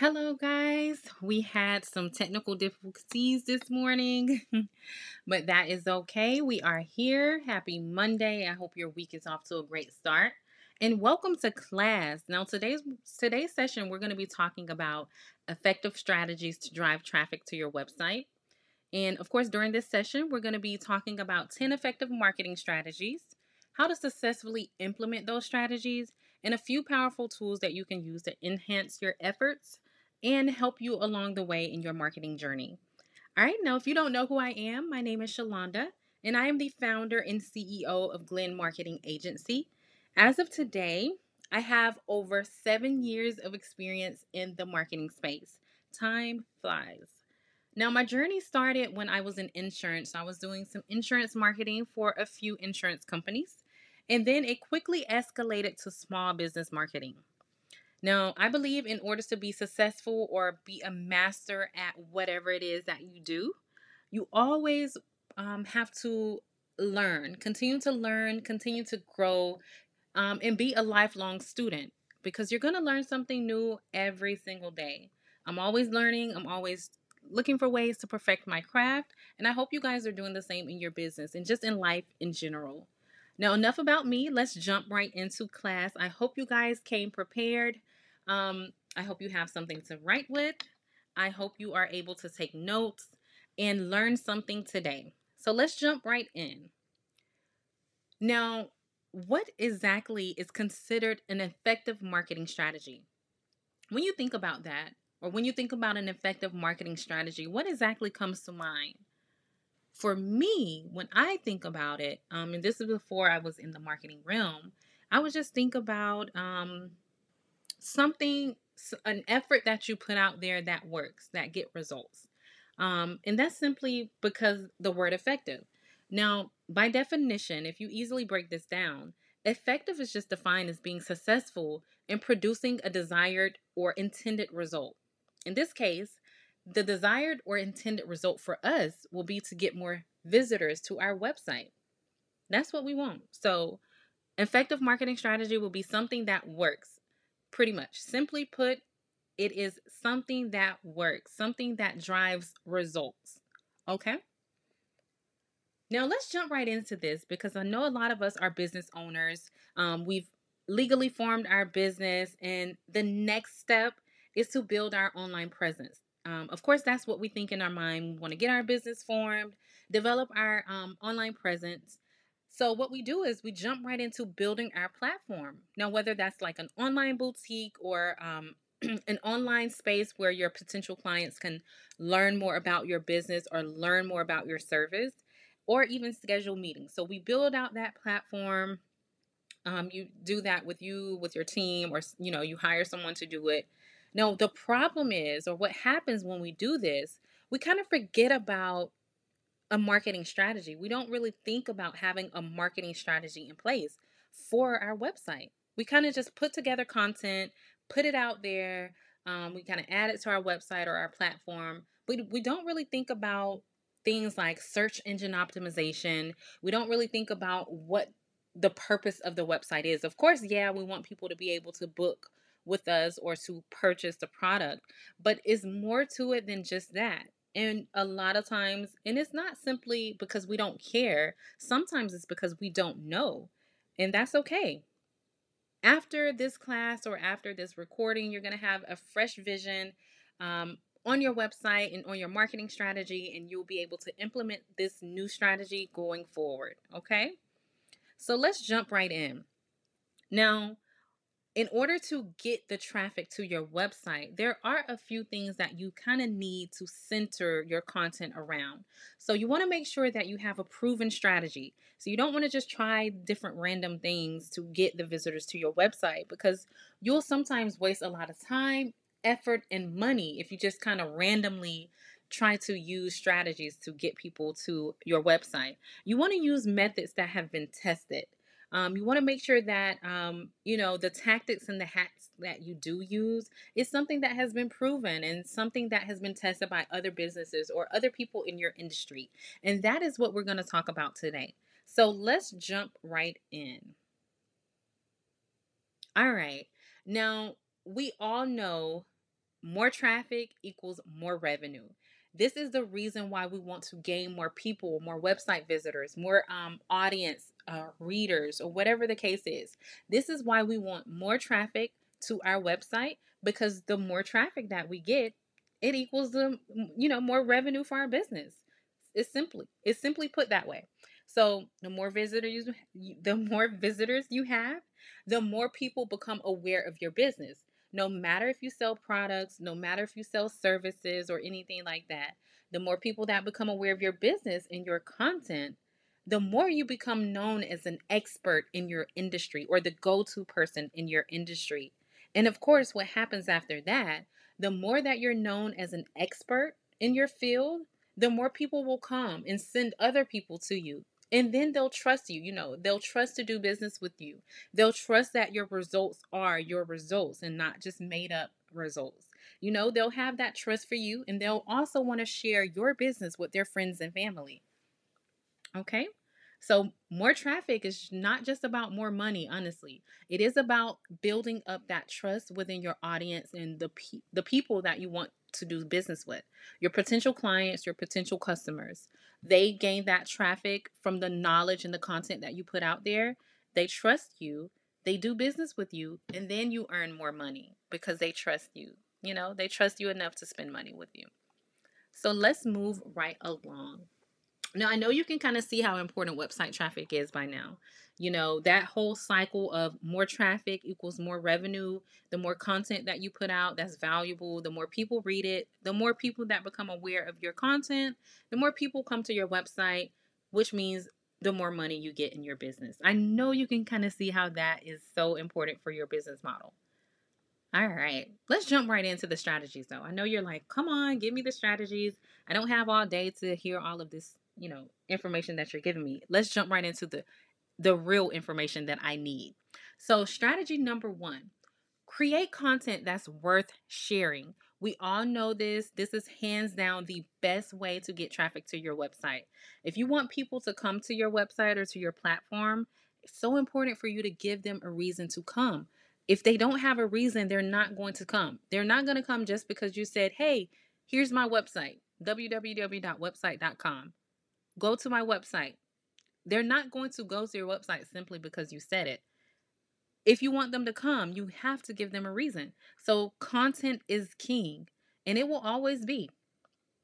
Hello, guys. We had some technical difficulties this morning, but that is okay. We are here. Happy Monday. I hope your week is off to a great start. And welcome to class. Now, today's today's session we're going to be talking about effective strategies to drive traffic to your website. And of course, during this session, we're going to be talking about 10 effective marketing strategies, how to successfully implement those strategies, and a few powerful tools that you can use to enhance your efforts and help you along the way in your marketing journey. All right, now if you don't know who I am, my name is Shalonda, and I am the founder and CEO of Glen Marketing Agency. As of today, I have over seven years of experience in the marketing space. Time flies. Now, my journey started when I was in insurance. I was doing some insurance marketing for a few insurance companies. And then it quickly escalated to small business marketing. Now, I believe in order to be successful or be a master at whatever it is that you do, you always um, have to learn, continue to learn, continue to grow, um, and be a lifelong student because you're going to learn something new every single day. I'm always learning, I'm always looking for ways to perfect my craft, and I hope you guys are doing the same in your business and just in life in general. Now, enough about me. Let's jump right into class. I hope you guys came prepared. Um, I hope you have something to write with. I hope you are able to take notes and learn something today. So let's jump right in. Now, what exactly is considered an effective marketing strategy? When you think about that, or when you think about an effective marketing strategy, what exactly comes to mind? for me, when I think about it, um, and this is before I was in the marketing realm, I would just think about um, something, an effort that you put out there that works, that get results. Um, and that's simply because the word effective. Now, by definition, if you easily break this down, effective is just defined as being successful in producing a desired or intended result. In this case, the desired or intended result for us will be to get more visitors to our website. That's what we want. So, effective marketing strategy will be something that works pretty much. Simply put, it is something that works, something that drives results. Okay? Now, let's jump right into this because I know a lot of us are business owners. Um, we've legally formed our business, and the next step is to build our online presence. Um, of course, that's what we think in our mind. We want to get our business formed, develop our um, online presence. So, what we do is we jump right into building our platform. Now, whether that's like an online boutique or um, an online space where your potential clients can learn more about your business or learn more about your service, or even schedule meetings. So, we build out that platform. Um, you do that with you, with your team, or you know, you hire someone to do it now, the problem is, or what happens when we do this, we kind of forget about a marketing strategy. We don't really think about having a marketing strategy in place for our website. We kind of just put together content, put it out there. Um, we kind of add it to our website or our platform. But we don't really think about things like search engine optimization. We don't really think about what the purpose of the website is. Of course, yeah, we want people to be able to book with us or to purchase the product, but it's more to it than just that. And a lot of times, and it's not simply because we don't care, sometimes it's because we don't know. And that's okay. After this class or after this recording, you're going to have a fresh vision um, on your website and on your marketing strategy, and you'll be able to implement this new strategy going forward. Okay? So let's jump right in. Now, in order to get the traffic to your website, there are a few things that you kind of need to center your content around. So, you want to make sure that you have a proven strategy. So, you don't want to just try different random things to get the visitors to your website because you'll sometimes waste a lot of time, effort, and money if you just kind of randomly try to use strategies to get people to your website. You want to use methods that have been tested. Um, you want to make sure that um, you know the tactics and the hacks that you do use is something that has been proven and something that has been tested by other businesses or other people in your industry. And that is what we're going to talk about today. So let's jump right in. All right. Now, we all know more traffic equals more revenue. This is the reason why we want to gain more people, more website visitors, more um, audience uh, readers, or whatever the case is. This is why we want more traffic to our website because the more traffic that we get, it equals the you know more revenue for our business. It's simply it's simply put that way. So the more visitors the more visitors you have, the more people become aware of your business. No matter if you sell products, no matter if you sell services or anything like that, the more people that become aware of your business and your content, the more you become known as an expert in your industry or the go to person in your industry. And of course, what happens after that, the more that you're known as an expert in your field, the more people will come and send other people to you and then they'll trust you you know they'll trust to do business with you. They'll trust that your results are your results and not just made up results. You know they'll have that trust for you and they'll also want to share your business with their friends and family. Okay so more traffic is not just about more money honestly it is about building up that trust within your audience and the pe- the people that you want to do business with your potential clients your potential customers they gain that traffic from the knowledge and the content that you put out there. They trust you, they do business with you, and then you earn more money because they trust you. You know, they trust you enough to spend money with you. So let's move right along. Now, I know you can kind of see how important website traffic is by now. You know, that whole cycle of more traffic equals more revenue. The more content that you put out that's valuable, the more people read it, the more people that become aware of your content, the more people come to your website, which means the more money you get in your business. I know you can kind of see how that is so important for your business model. All right, let's jump right into the strategies though. I know you're like, come on, give me the strategies. I don't have all day to hear all of this you know information that you're giving me let's jump right into the the real information that i need. So strategy number one create content that's worth sharing. We all know this. This is hands down the best way to get traffic to your website. If you want people to come to your website or to your platform it's so important for you to give them a reason to come. If they don't have a reason they're not going to come. They're not going to come just because you said hey here's my website www.website.com Go to my website. They're not going to go to your website simply because you said it. If you want them to come, you have to give them a reason. So, content is king, and it will always be.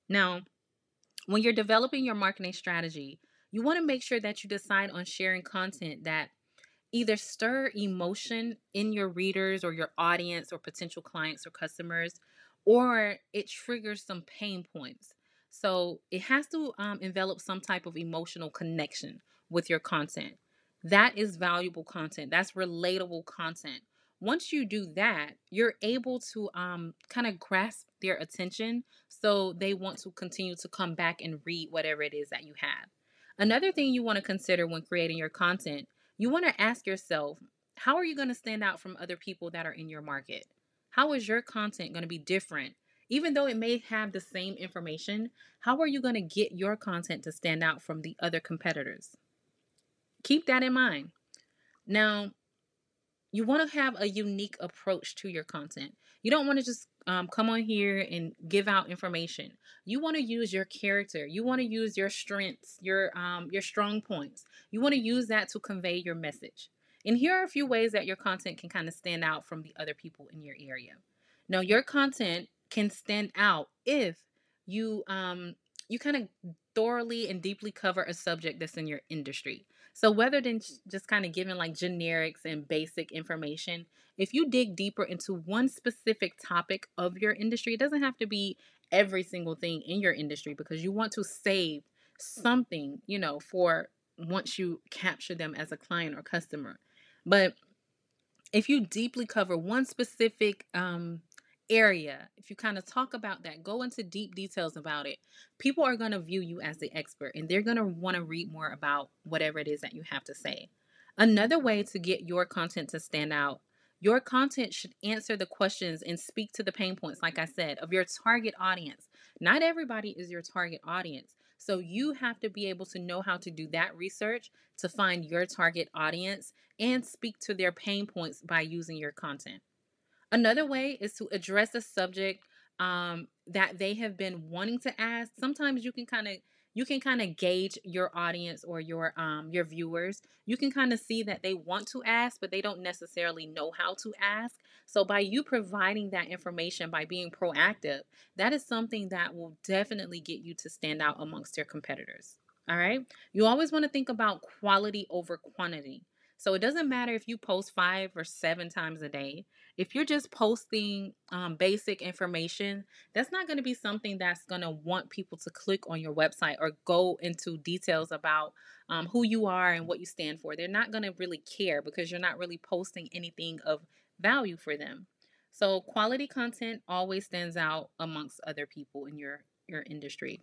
Now, when you're developing your marketing strategy, you want to make sure that you decide on sharing content that either stir emotion in your readers or your audience or potential clients or customers, or it triggers some pain points. So it has to um, envelop some type of emotional connection with your content. That is valuable content. That's relatable content. Once you do that, you're able to um, kind of grasp their attention so they want to continue to come back and read whatever it is that you have. Another thing you want to consider when creating your content, you want to ask yourself, how are you going to stand out from other people that are in your market? How is your content going to be different even though it may have the same information, how are you going to get your content to stand out from the other competitors? Keep that in mind. Now, you want to have a unique approach to your content. You don't want to just um, come on here and give out information. You want to use your character. You want to use your strengths, your um, your strong points. You want to use that to convey your message. And here are a few ways that your content can kind of stand out from the other people in your area. Now, your content can stand out if you um you kind of thoroughly and deeply cover a subject that's in your industry. So whether than just kind of giving like generics and basic information, if you dig deeper into one specific topic of your industry, it doesn't have to be every single thing in your industry because you want to save something, you know, for once you capture them as a client or customer. But if you deeply cover one specific um, area, if you kind of talk about that, go into deep details about it, people are going to view you as the expert and they're going to want to read more about whatever it is that you have to say. Another way to get your content to stand out, your content should answer the questions and speak to the pain points, like I said, of your target audience. Not everybody is your target audience. So you have to be able to know how to do that research to find your target audience and speak to their pain points by using your content. Another way is to address a subject um, that they have been wanting to ask. Sometimes you can kind of you can kind of gauge your audience or your um your viewers you can kind of see that they want to ask but they don't necessarily know how to ask so by you providing that information by being proactive that is something that will definitely get you to stand out amongst your competitors all right you always want to think about quality over quantity so it doesn't matter if you post five or seven times a day. If you're just posting um, basic information, that's not going to be something that's going to want people to click on your website or go into details about um, who you are and what you stand for. They're not going to really care because you're not really posting anything of value for them. So quality content always stands out amongst other people in your your industry.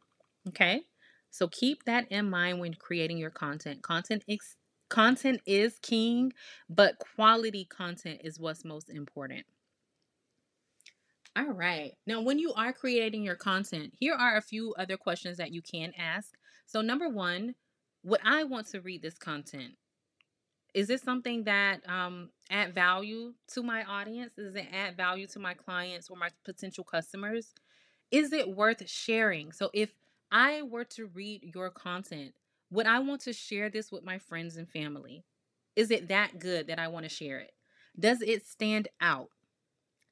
Okay? So keep that in mind when creating your content. Content ex- Content is king, but quality content is what's most important. All right. Now, when you are creating your content, here are a few other questions that you can ask. So, number one, would I want to read this content? Is this something that um, add value to my audience? Does it add value to my clients or my potential customers? Is it worth sharing? So, if I were to read your content, would I want to share this with my friends and family? Is it that good that I want to share it? Does it stand out?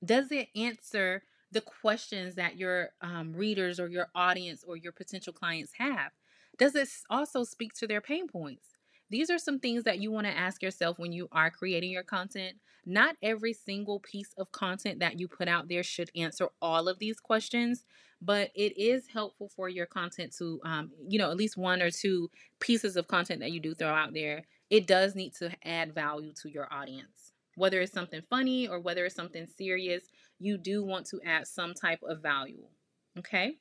Does it answer the questions that your um, readers or your audience or your potential clients have? Does it also speak to their pain points? These are some things that you want to ask yourself when you are creating your content. Not every single piece of content that you put out there should answer all of these questions, but it is helpful for your content to, um, you know, at least one or two pieces of content that you do throw out there. It does need to add value to your audience. Whether it's something funny or whether it's something serious, you do want to add some type of value. Okay?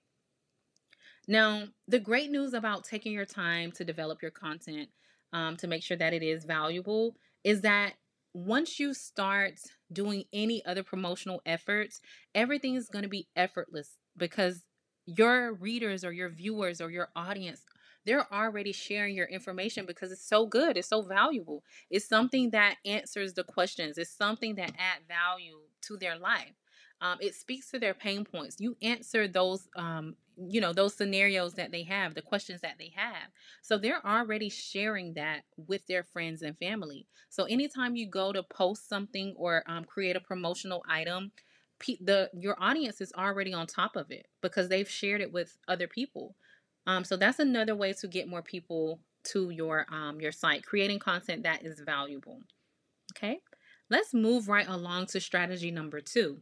Now, the great news about taking your time to develop your content um, to make sure that it is valuable is that once you start doing any other promotional efforts, everything is going to be effortless because your readers or your viewers or your audience they're already sharing your information because it's so good it's so valuable. It's something that answers the questions. It's something that add value to their life um, it speaks to their pain points. You answer those um, you know those scenarios that they have the questions that they have. So they're already sharing that with their friends and family. So anytime you go to post something or um, create a promotional item the your audience is already on top of it because they've shared it with other people. Um, so that's another way to get more people to your um, your site creating content that is valuable. Okay? Let's move right along to strategy number two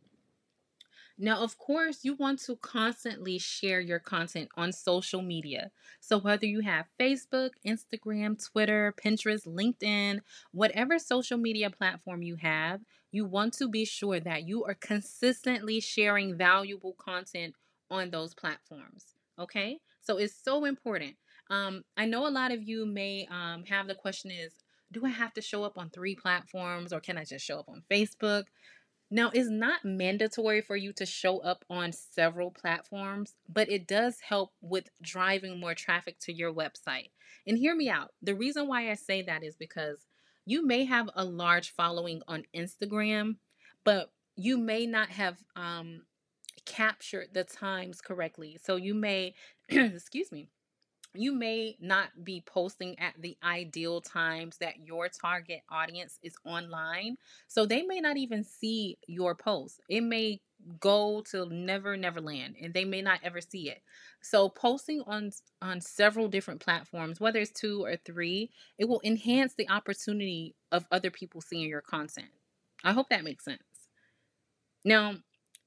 now, of course, you want to constantly share your content on social media. So, whether you have Facebook, Instagram, Twitter, Pinterest, LinkedIn, whatever social media platform you have, you want to be sure that you are consistently sharing valuable content on those platforms. Okay? So, it's so important. Um, I know a lot of you may um, have the question is, do I have to show up on three platforms or can I just show up on Facebook? Now, it's not mandatory for you to show up on several platforms, but it does help with driving more traffic to your website. And hear me out. The reason why I say that is because you may have a large following on Instagram, but you may not have um, captured the times correctly. So you may, excuse me, you may not be posting at the ideal times that your target audience is online. So they may not even see your post. It may go to never never land and they may not ever see it. So posting on on several different platforms, whether it's two or three, it will enhance the opportunity of other people seeing your content. I hope that makes sense. Now,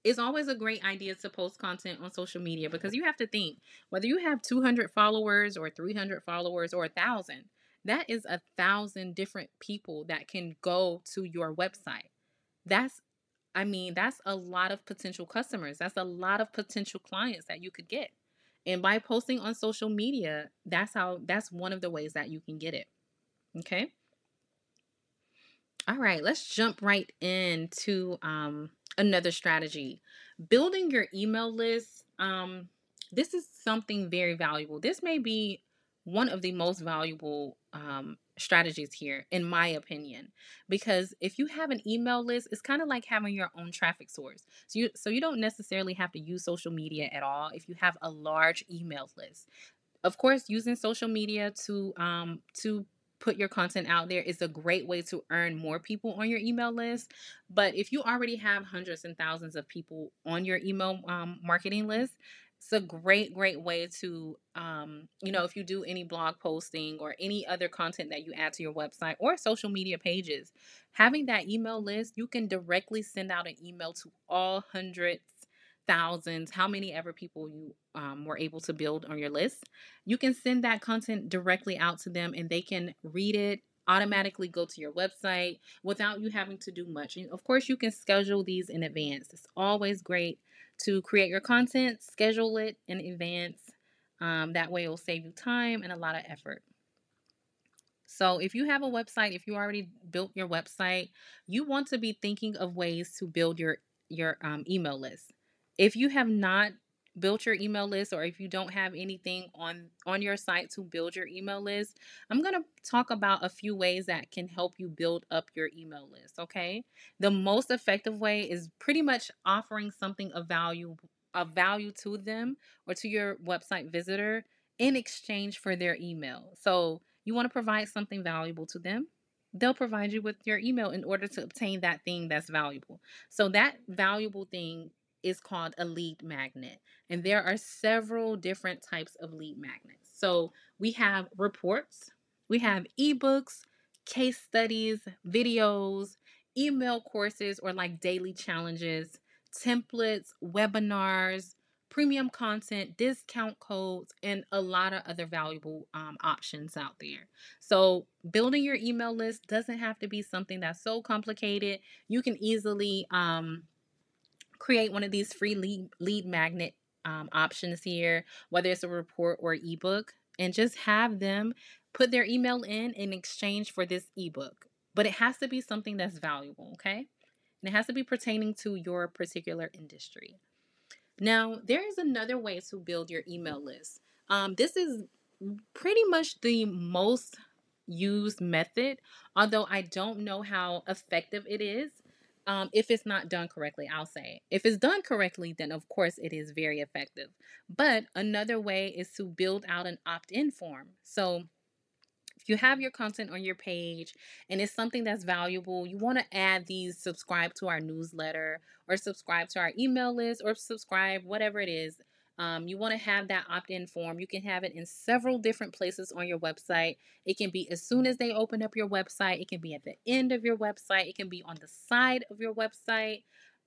it's always a great idea to post content on social media because you have to think whether you have 200 followers or 300 followers or a thousand that is a thousand different people that can go to your website. That's i mean that's a lot of potential customers. That's a lot of potential clients that you could get. And by posting on social media that's how that's one of the ways that you can get it. Okay? All right let's jump right into um another strategy. Building your email list. Um, this is something very valuable. This may be one of the most valuable um, strategies here, in my opinion, because if you have an email list, it's kind of like having your own traffic source. So you so you don't necessarily have to use social media at all if you have a large email list. Of course, using social media to um, to put your content out there is a great way to earn more people on your email list. But if you already have hundreds and thousands of people on your email um, marketing list, it's a great great way to um, you know if you do any blog posting or any other content that you add to your website or social media pages having that email list you can directly send out an email to all hundreds thousands how many ever people you um, were able to build on your list you can send that content directly out to them and they can read it automatically go to your website without you having to do much and of course you can schedule these in advance it's always great to create your content, schedule it in advance. Um, that way, it will save you time and a lot of effort. So, if you have a website, if you already built your website, you want to be thinking of ways to build your your um, email list. If you have not built your email list or if you don't have anything on on your site to build your email list i'm going to talk about a few ways that can help you build up your email list okay? The most effective way is pretty much offering something of value of value to them or to your website visitor in exchange for their email. So you want to provide something valuable to them they'll provide you with your email in order to obtain that thing that's valuable. So that valuable thing is called a lead magnet. And there are several different types of lead magnets. So we have reports, we have ebooks, case studies, videos, email courses, or like daily challenges, templates, webinars, premium content, discount codes, and a lot of other valuable um, options out there. So, building your email list doesn't have to be something that's so complicated. You can easily um, create one of these free lead, lead magnet um, options here, whether it's a report or ebook, and just have them put their email in in exchange for this ebook. But it has to be something that's valuable, okay? And it has to be pertaining to your particular industry. Now, there is another way to build your email list. Um, this is pretty much the most used method, although I don't know how effective it is um, if it's not done correctly, I'll say. If it's done correctly, then of course it is very effective. But another way is to build out an opt in form. So if you have your content on your page and it's something that's valuable, you want to add these subscribe to our newsletter or subscribe to our email list or subscribe, whatever it is. Um, you want to have that opt in form. You can have it in several different places on your website. It can be as soon as they open up your website, it can be at the end of your website, it can be on the side of your website.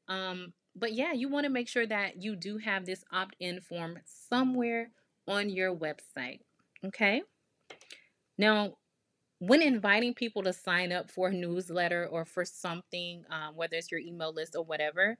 Um, but yeah, you want to make sure that you do have this opt in form somewhere on your website. Okay. Now, when inviting people to sign up for a newsletter or for something, um, whether it's your email list or whatever,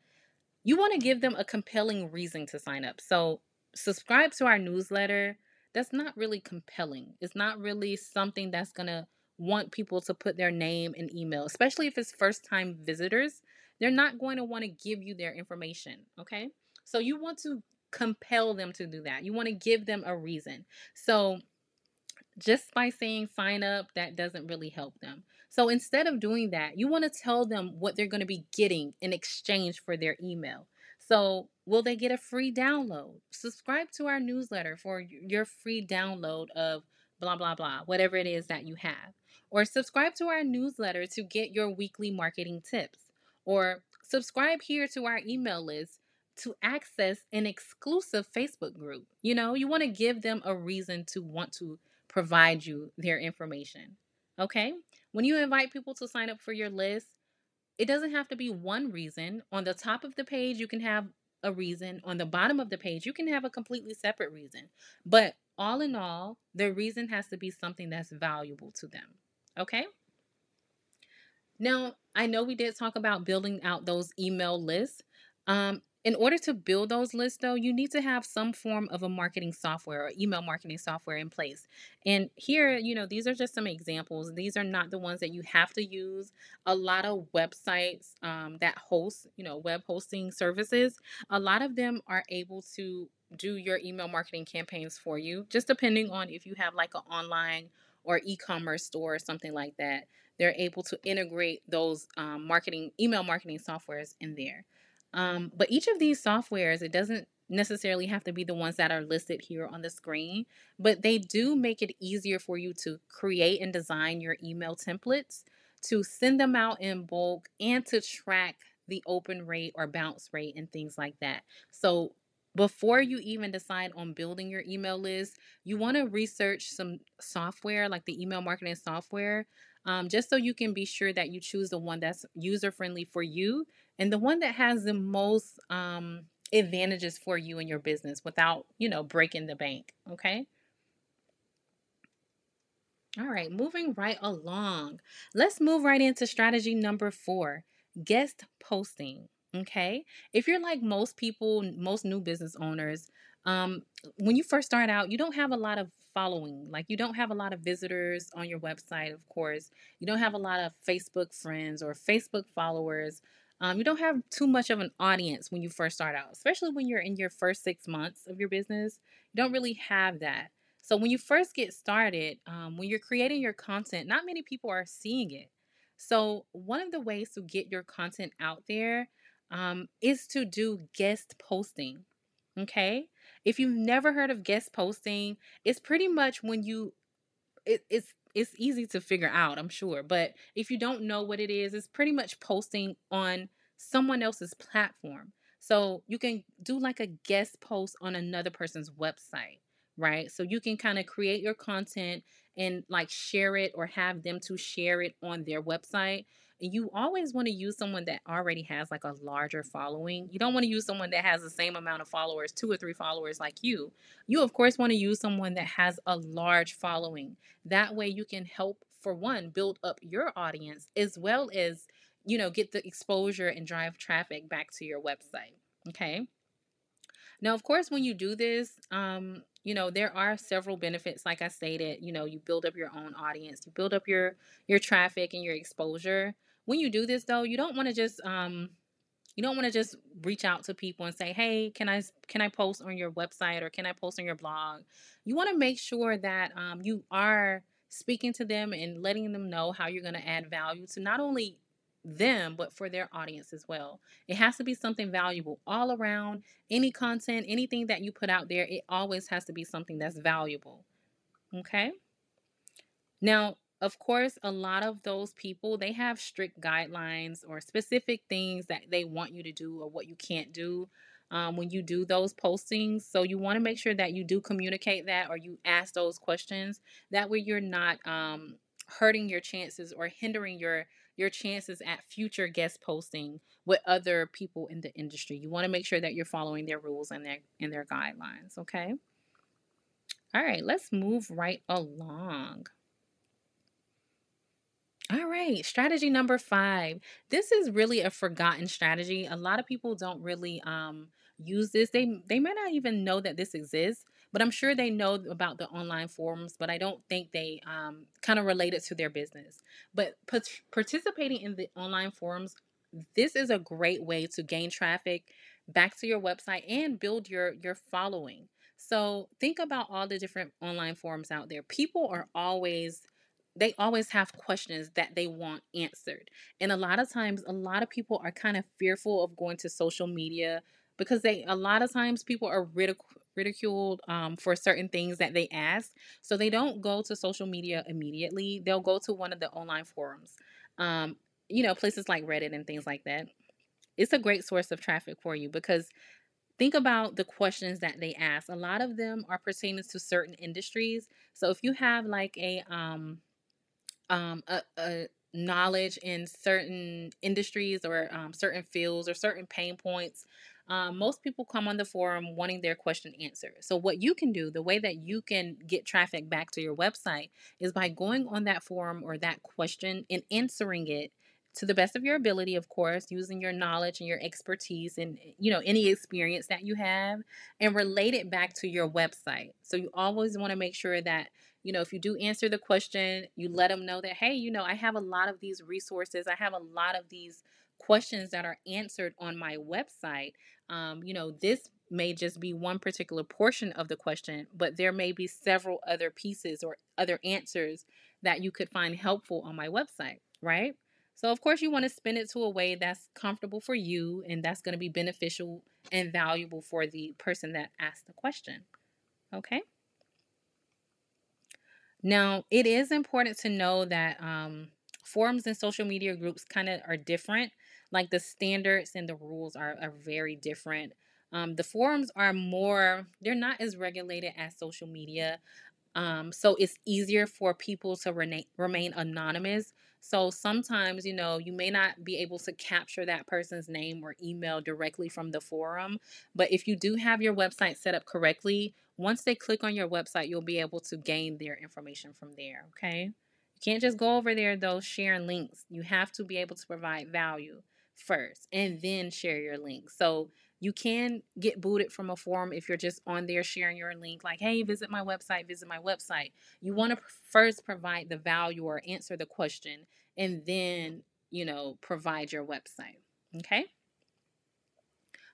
you want to give them a compelling reason to sign up. So, subscribe to our newsletter. That's not really compelling. It's not really something that's going to want people to put their name and email, especially if it's first time visitors. They're not going to want to give you their information. Okay. So, you want to compel them to do that. You want to give them a reason. So, just by saying sign up, that doesn't really help them. So instead of doing that, you want to tell them what they're going to be getting in exchange for their email. So, will they get a free download? Subscribe to our newsletter for your free download of blah, blah, blah, whatever it is that you have. Or subscribe to our newsletter to get your weekly marketing tips. Or subscribe here to our email list to access an exclusive Facebook group. You know, you want to give them a reason to want to provide you their information. Okay? When you invite people to sign up for your list, it doesn't have to be one reason. On the top of the page, you can have a reason. On the bottom of the page, you can have a completely separate reason. But all in all, the reason has to be something that's valuable to them. Okay? Now, I know we did talk about building out those email lists. Um, in order to build those lists, though, you need to have some form of a marketing software or email marketing software in place. And here, you know, these are just some examples. These are not the ones that you have to use. A lot of websites um, that host, you know, web hosting services, a lot of them are able to do your email marketing campaigns for you, just depending on if you have like an online or e-commerce store or something like that. They're able to integrate those um, marketing email marketing softwares in there. Um, but each of these softwares, it doesn't necessarily have to be the ones that are listed here on the screen, but they do make it easier for you to create and design your email templates, to send them out in bulk, and to track the open rate or bounce rate and things like that. So before you even decide on building your email list, you want to research some software like the email marketing software, um, just so you can be sure that you choose the one that's user friendly for you and the one that has the most um, advantages for you and your business without, you know, breaking the bank. Okay. All right, moving right along. Let's move right into strategy number four guest posting. Okay. If you're like most people, most new business owners, um, when you first start out, you don't have a lot of following. Like you don't have a lot of visitors on your website, of course. You don't have a lot of Facebook friends or Facebook followers. Um, you don't have too much of an audience when you first start out, especially when you're in your first six months of your business. You don't really have that. So when you first get started, um, when you're creating your content, not many people are seeing it. So one of the ways to get your content out there um, is to do guest posting. Okay. If you've never heard of guest posting, it's pretty much when you, it, it's it's easy to figure out, I'm sure. But if you don't know what it is, it's pretty much posting on someone else's platform. So you can do like a guest post on another person's website, right? So you can kind of create your content and like share it or have them to share it on their website you always want to use someone that already has like a larger following. You don't want to use someone that has the same amount of followers, two or three followers like you. You, of course, want to use someone that has a large following. That way, you can help, for one, build up your audience as well as, you know, get the exposure and drive traffic back to your website. Okay. Now, of course, when you do this, um, you know there are several benefits like i stated you know you build up your own audience you build up your your traffic and your exposure when you do this though, you don't want to just um you don't want to just reach out to people and say, "Hey, can I can I post on your website or can I post on your blog?" You want to make sure that um, you are speaking to them and letting them know how you're going to add value to not only them but for their audience as well. It has to be something valuable all around. Any content, anything that you put out there, it always has to be something that's valuable. Okay? Now, of course, a lot of those people, they have strict guidelines or specific things that they want you to do or what you can't do um, when you do those postings. So you want to make sure that you do communicate that or you ask those questions. That way you're not um, hurting your chances or hindering your your chances at future guest posting with other people in the industry. You want to make sure that you're following their rules and their and their guidelines, okay? All right, let's move right along. All right, strategy number five. This is really a forgotten strategy. A lot of people don't really um, use this. They they may not even know that this exists, but I'm sure they know about the online forums. But I don't think they um, kind of relate it to their business. But participating in the online forums, this is a great way to gain traffic back to your website and build your your following. So think about all the different online forums out there. People are always they always have questions that they want answered. And a lot of times, a lot of people are kind of fearful of going to social media because they, a lot of times, people are ridic- ridiculed um, for certain things that they ask. So they don't go to social media immediately. They'll go to one of the online forums, um, you know, places like Reddit and things like that. It's a great source of traffic for you because think about the questions that they ask. A lot of them are pertaining to certain industries. So if you have like a, um, um, a, a knowledge in certain industries or um, certain fields or certain pain points, um, most people come on the forum wanting their question answered. So, what you can do, the way that you can get traffic back to your website is by going on that forum or that question and answering it to the best of your ability, of course, using your knowledge and your expertise and you know any experience that you have and relate it back to your website. So you always want to make sure that you know, if you do answer the question, you let them know that, hey, you know, I have a lot of these resources. I have a lot of these questions that are answered on my website. Um, you know, this may just be one particular portion of the question, but there may be several other pieces or other answers that you could find helpful on my website, right? So, of course, you want to spin it to a way that's comfortable for you and that's going to be beneficial and valuable for the person that asked the question. Okay? Now, it is important to know that um, forums and social media groups kind of are different. Like the standards and the rules are, are very different. Um, the forums are more, they're not as regulated as social media. Um, so it's easier for people to rena- remain anonymous. So sometimes, you know, you may not be able to capture that person's name or email directly from the forum. But if you do have your website set up correctly, once they click on your website, you'll be able to gain their information from there. Okay. You can't just go over there, though, sharing links. You have to be able to provide value first and then share your link. So you can get booted from a forum if you're just on there sharing your link, like, hey, visit my website, visit my website. You want to first provide the value or answer the question and then, you know, provide your website. Okay.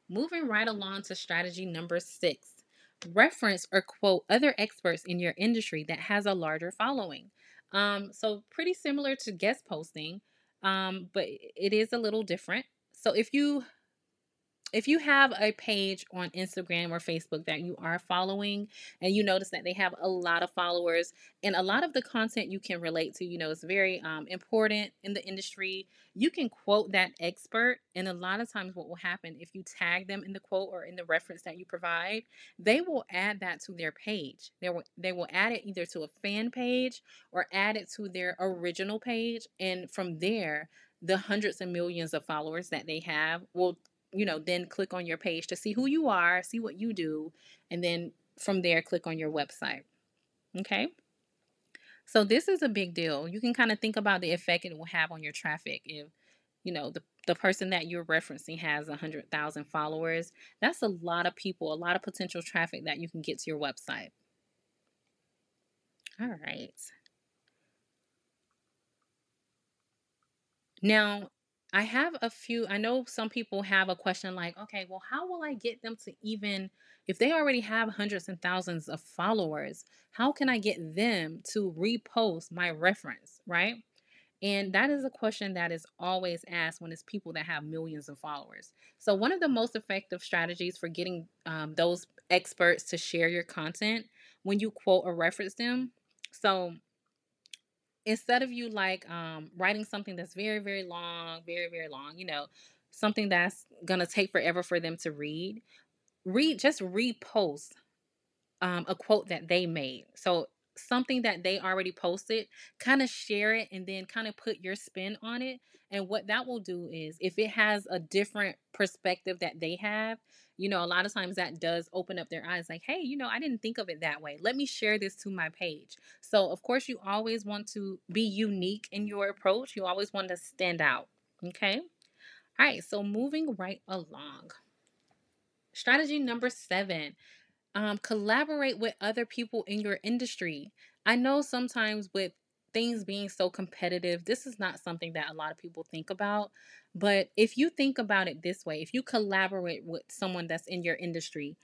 Moving right along to strategy number six reference or quote other experts in your industry that has a larger following. Um, so, pretty similar to guest posting, um, but it is a little different. So, if you if you have a page on Instagram or Facebook that you are following and you notice that they have a lot of followers and a lot of the content you can relate to, you know, is very um, important in the industry, you can quote that expert. And a lot of times, what will happen if you tag them in the quote or in the reference that you provide, they will add that to their page. They will, they will add it either to a fan page or add it to their original page. And from there, the hundreds of millions of followers that they have will you know, then click on your page to see who you are, see what you do, and then from there, click on your website. Okay. So this is a big deal. You can kind of think about the effect it will have on your traffic if, you know, the, the person that you're referencing has a hundred thousand followers. That's a lot of people, a lot of potential traffic that you can get to your website. All right. Now, I have a few. I know some people have a question like, okay, well, how will I get them to even, if they already have hundreds and thousands of followers, how can I get them to repost my reference, right? And that is a question that is always asked when it's people that have millions of followers. So, one of the most effective strategies for getting um, those experts to share your content when you quote or reference them. So, instead of you like um, writing something that's very, very long, very, very long, you know, something that's gonna take forever for them to read, read just repost um, a quote that they made. So something that they already posted, kind of share it and then kind of put your spin on it. And what that will do is if it has a different perspective that they have, you know, a lot of times that does open up their eyes like, hey, you know, I didn't think of it that way. Let me share this to my page. So, of course, you always want to be unique in your approach. You always want to stand out. Okay. All right. So, moving right along. Strategy number seven um, collaborate with other people in your industry. I know sometimes with things being so competitive, this is not something that a lot of people think about. But if you think about it this way, if you collaborate with someone that's in your industry,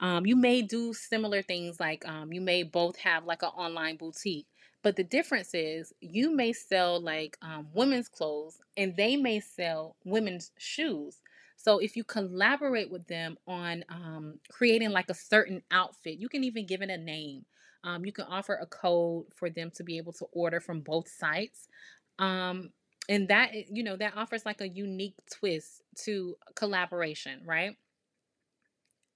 um, you may do similar things like um, you may both have like an online boutique. But the difference is you may sell like um, women's clothes and they may sell women's shoes. So if you collaborate with them on um, creating like a certain outfit, you can even give it a name. Um, you can offer a code for them to be able to order from both sites. Um, and that, you know, that offers like a unique twist to collaboration, right?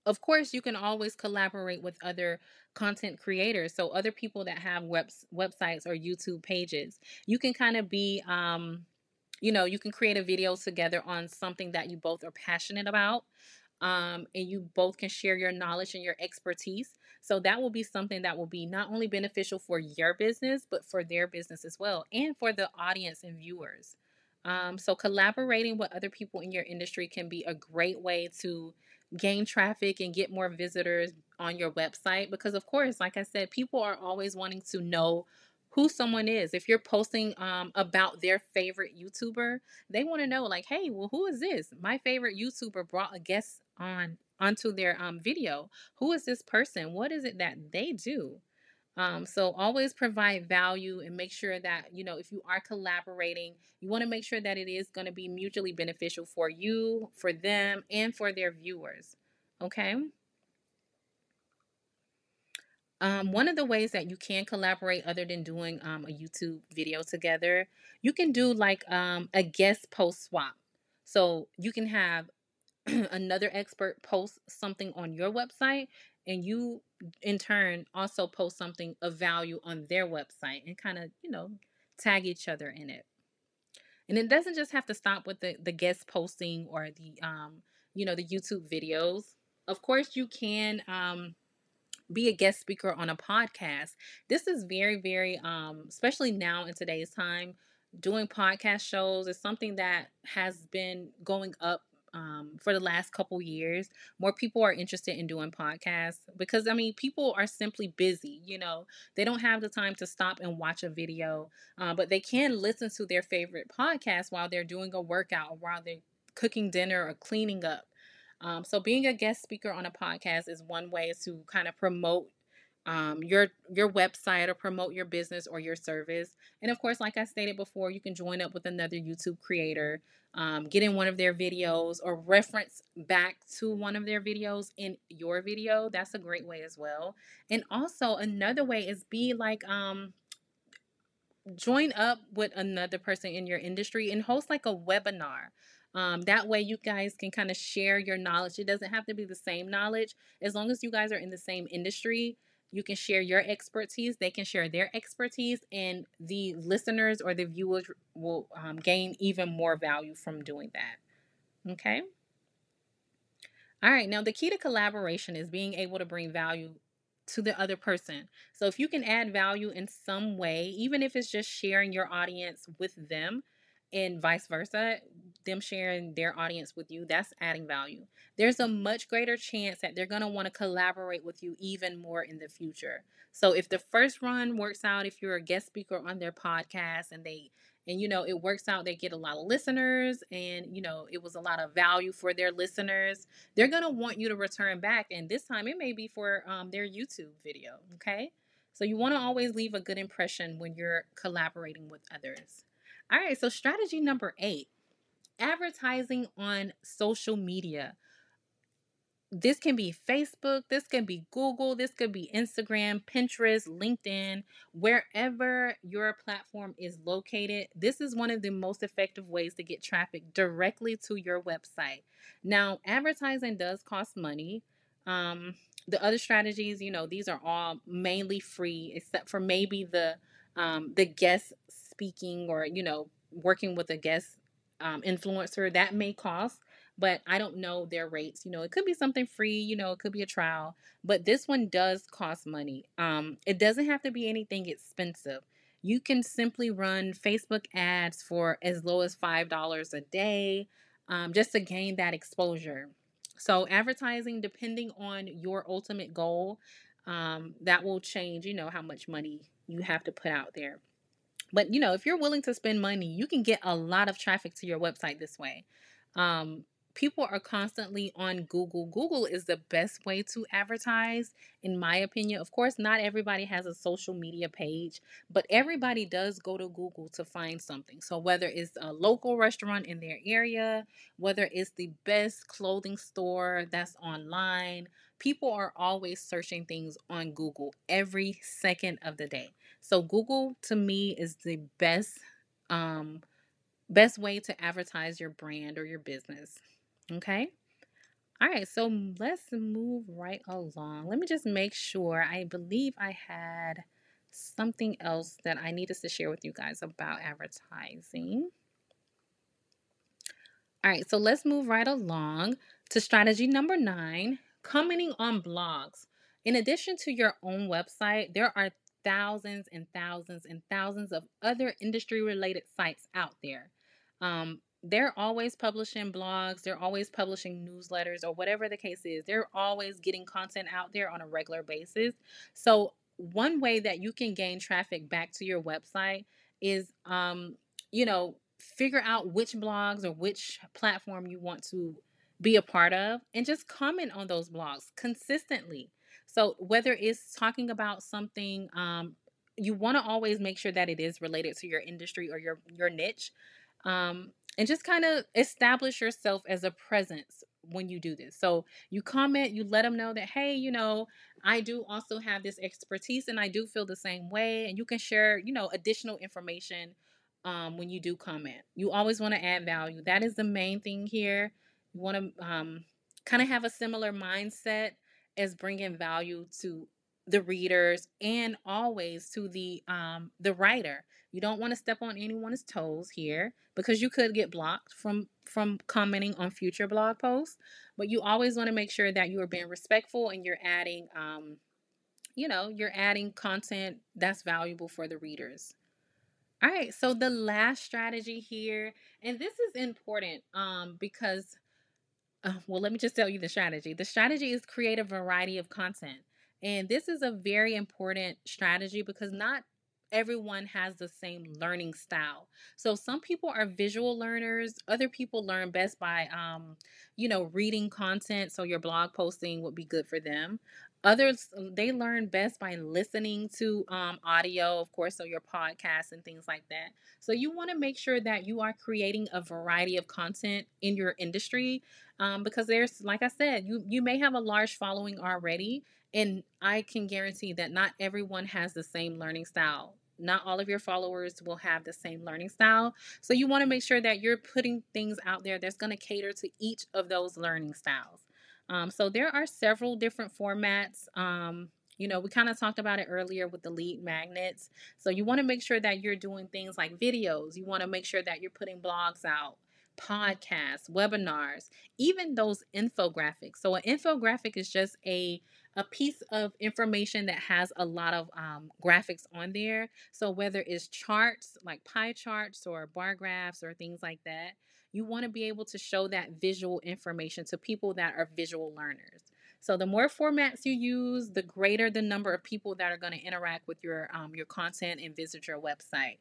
Of course, you can always collaborate with other content creators. So other people that have webs, websites or YouTube pages, you can kind of be, um, you know, you can create a video together on something that you both are passionate about um, and you both can share your knowledge and your expertise. So that will be something that will be not only beneficial for your business, but for their business as well, and for the audience and viewers. Um, so collaborating with other people in your industry can be a great way to gain traffic and get more visitors on your website because of course like i said people are always wanting to know who someone is. If you're posting um, about their favorite YouTuber, they want to know, like, hey, well, who is this? My favorite YouTuber brought a guest on onto their um, video. Who is this person? What is it that they do? Um, so always provide value and make sure that, you know, if you are collaborating, you want to make sure that it is going to be mutually beneficial for you, for them, and for their viewers. Okay. Um, one of the ways that you can collaborate other than doing um, a YouTube video together, you can do like um, a guest post swap. So you can have another expert posts something on your website and you in turn also post something of value on their website and kind of you know tag each other in it. And it doesn't just have to stop with the the guest posting or the um you know the youtube videos. Of course you can um be a guest speaker on a podcast. This is very very um especially now in today's time doing podcast shows is something that has been going up um, for the last couple years. More people are interested in doing podcasts because, I mean, people are simply busy. You know, they don't have the time to stop and watch a video, uh, but they can listen to their favorite podcast while they're doing a workout or while they're cooking dinner or cleaning up. Um, so, being a guest speaker on a podcast is one way to kind of promote um, your your website or promote your business or your service. And of course, like I stated before, you can join up with another YouTube creator, um, get in one of their videos, or reference back to one of their videos in your video. That's a great way as well. And also another way is be like um, join up with another person in your industry and host like a webinar. Um, that way, you guys can kind of share your knowledge. It doesn't have to be the same knowledge. As long as you guys are in the same industry, you can share your expertise, they can share their expertise, and the listeners or the viewers will um, gain even more value from doing that. Okay. All right. Now, the key to collaboration is being able to bring value to the other person. So, if you can add value in some way, even if it's just sharing your audience with them, and vice versa, them sharing their audience with you, that's adding value. There's a much greater chance that they're going to want to collaborate with you even more in the future. So if the first run works out, if you're a guest speaker on their podcast and they and you know it works out they get a lot of listeners and you know it was a lot of value for their listeners they're going to want you to return back and this time it may be for um, their youtube video okay so you want to always leave a good impression when you're collaborating with others all right so strategy number eight advertising on social media. This can be Facebook, this can be Google, this could be Instagram, Pinterest, LinkedIn, wherever your platform is located. This is one of the most effective ways to get traffic directly to your website. Now, advertising does cost money. Um, the other strategies, you know, these are all mainly free, except for maybe the um, the guest speaking or you know working with a guest um, influencer that may cost but I don't know their rates. You know, it could be something free, you know, it could be a trial, but this one does cost money. Um, it doesn't have to be anything expensive. You can simply run Facebook ads for as low as $5 a day um, just to gain that exposure. So, advertising, depending on your ultimate goal, um, that will change, you know, how much money you have to put out there. But you know, if you're willing to spend money, you can get a lot of traffic to your website this way. Um, people are constantly on Google. Google is the best way to advertise, in my opinion. Of course, not everybody has a social media page, but everybody does go to Google to find something. So, whether it's a local restaurant in their area, whether it's the best clothing store that's online, people are always searching things on Google every second of the day. So Google to me is the best um best way to advertise your brand or your business. Okay? All right, so let's move right along. Let me just make sure. I believe I had something else that I needed to share with you guys about advertising. All right, so let's move right along to strategy number nine commenting on blogs. In addition to your own website, there are thousands and thousands and thousands of other industry related sites out there. Um, they're always publishing blogs, they're always publishing newsletters, or whatever the case is. They're always getting content out there on a regular basis. So, one way that you can gain traffic back to your website is, um, you know, figure out which blogs or which platform you want to be a part of and just comment on those blogs consistently. So whether it's talking about something um, you want to always make sure that it is related to your industry or your your niche um, and just kind of establish yourself as a presence when you do this. So you comment you let them know that hey you know i do also have this expertise and i do feel the same way and you can share you know additional information um, when you do comment. You always want to add value. That is the main thing here. You want to um, kind of have a similar mindset as bringing value to the readers and always to the um the writer. You don't want to step on anyone's toes here because you could get blocked from from commenting on future blog posts but you always want to make sure that you are being respectful and you're adding um you know you're adding content that's valuable for the readers. All right so the last strategy here and this is important um because well let me just tell you the strategy the strategy is create a variety of content and this is a very important strategy because not everyone has the same learning style. So some people are visual learners, other people learn best by um, you know, reading content, so your blog posting would be good for them. Others they learn best by listening to um, audio, of course, so your podcasts and things like that. So you want to make sure that you are creating a variety of content in your industry um, because there's, like I said, you you may have a large following already, and I can guarantee that not everyone has the same learning style. Not all of your followers will have the same learning style. So you want to make sure that you're putting things out there that's going to cater to each of those learning styles. Um, so there are several different formats. Um, you know, we kind of talked about it earlier with the lead magnets. So you want to make sure that you're doing things like videos. You want to make sure that you're putting blogs out, podcasts, webinars, even those infographics. So an infographic is just a a piece of information that has a lot of um, graphics on there. So whether it's charts like pie charts or bar graphs or things like that, you want to be able to show that visual information to people that are visual learners. So the more formats you use, the greater the number of people that are going to interact with your um, your content and visit your website.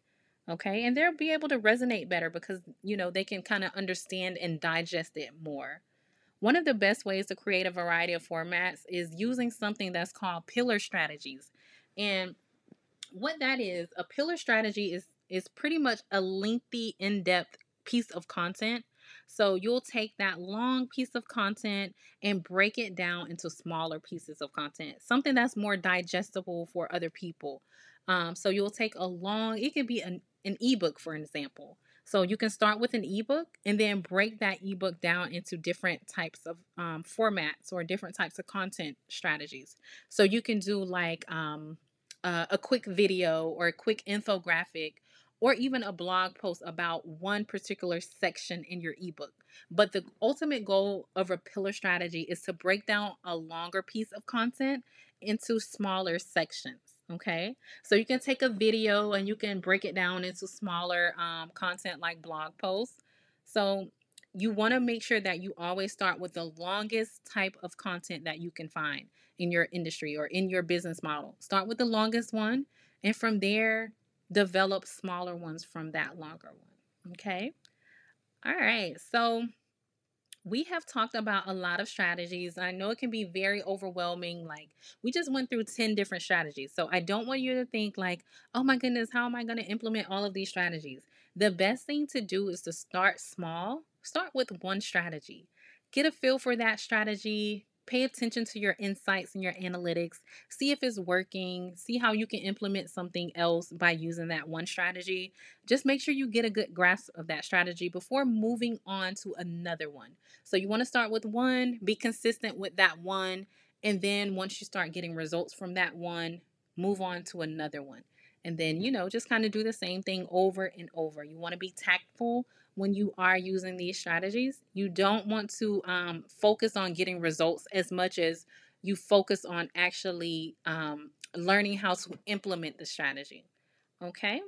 Okay, and they'll be able to resonate better because you know they can kind of understand and digest it more. One of the best ways to create a variety of formats is using something that's called pillar strategies. And what that is, a pillar strategy is is pretty much a lengthy, in-depth piece of content. So you'll take that long piece of content and break it down into smaller pieces of content, something that's more digestible for other people. Um, so you'll take a long, it could be an, an ebook, for example. So you can start with an ebook and then break that ebook down into different types of um, formats or different types of content strategies. So you can do like um, uh, a quick video or a quick infographic or even a blog post about one particular section in your ebook. But the ultimate goal of a pillar strategy is to break down a longer piece of content into smaller sections. Okay, so you can take a video and you can break it down into smaller um, content like blog posts. So you want to make sure that you always start with the longest type of content that you can find in your industry or in your business model. Start with the longest one, and from there, develop smaller ones from that longer one. Okay, all right, so we have talked about a lot of strategies. I know it can be very overwhelming. Like, we just went through 10 different strategies. So, I don't want you to think, like, oh my goodness, how am I going to implement all of these strategies? The best thing to do is to start small, start with one strategy. Get a feel for that strategy, Pay attention to your insights and your analytics. See if it's working. See how you can implement something else by using that one strategy. Just make sure you get a good grasp of that strategy before moving on to another one. So, you want to start with one, be consistent with that one, and then once you start getting results from that one, move on to another one. And then, you know, just kind of do the same thing over and over. You want to be tactful when you are using these strategies. You don't want to um, focus on getting results as much as you focus on actually um, learning how to implement the strategy. Okay.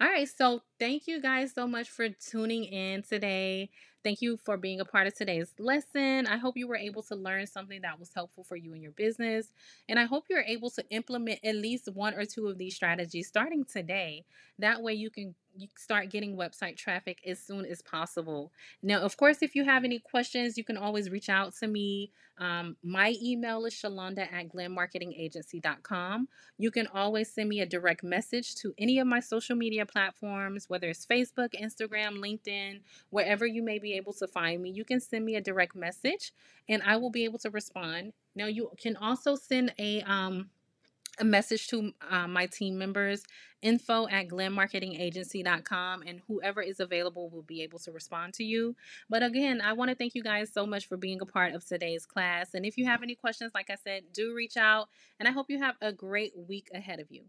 All right. So, thank you guys so much for tuning in today. Thank you for being a part of today's lesson. I hope you were able to learn something that was helpful for you in your business. And I hope you're able to implement at least one or two of these strategies starting today. That way you can start getting website traffic as soon as possible. Now, of course, if you have any questions, you can always reach out to me. Um, my email is shalonda at glenmarketingagency.com. You can always send me a direct message to any of my social media platforms, whether it's Facebook, Instagram, LinkedIn, wherever you may able to find me. You can send me a direct message and I will be able to respond. Now, you can also send a um, a message to uh, my team members info at glenmarketingagency.com and whoever is available will be able to respond to you but again i want to thank you guys so much for being a part of today's class and if you have any questions like i said do reach out and i hope you have a great week ahead of you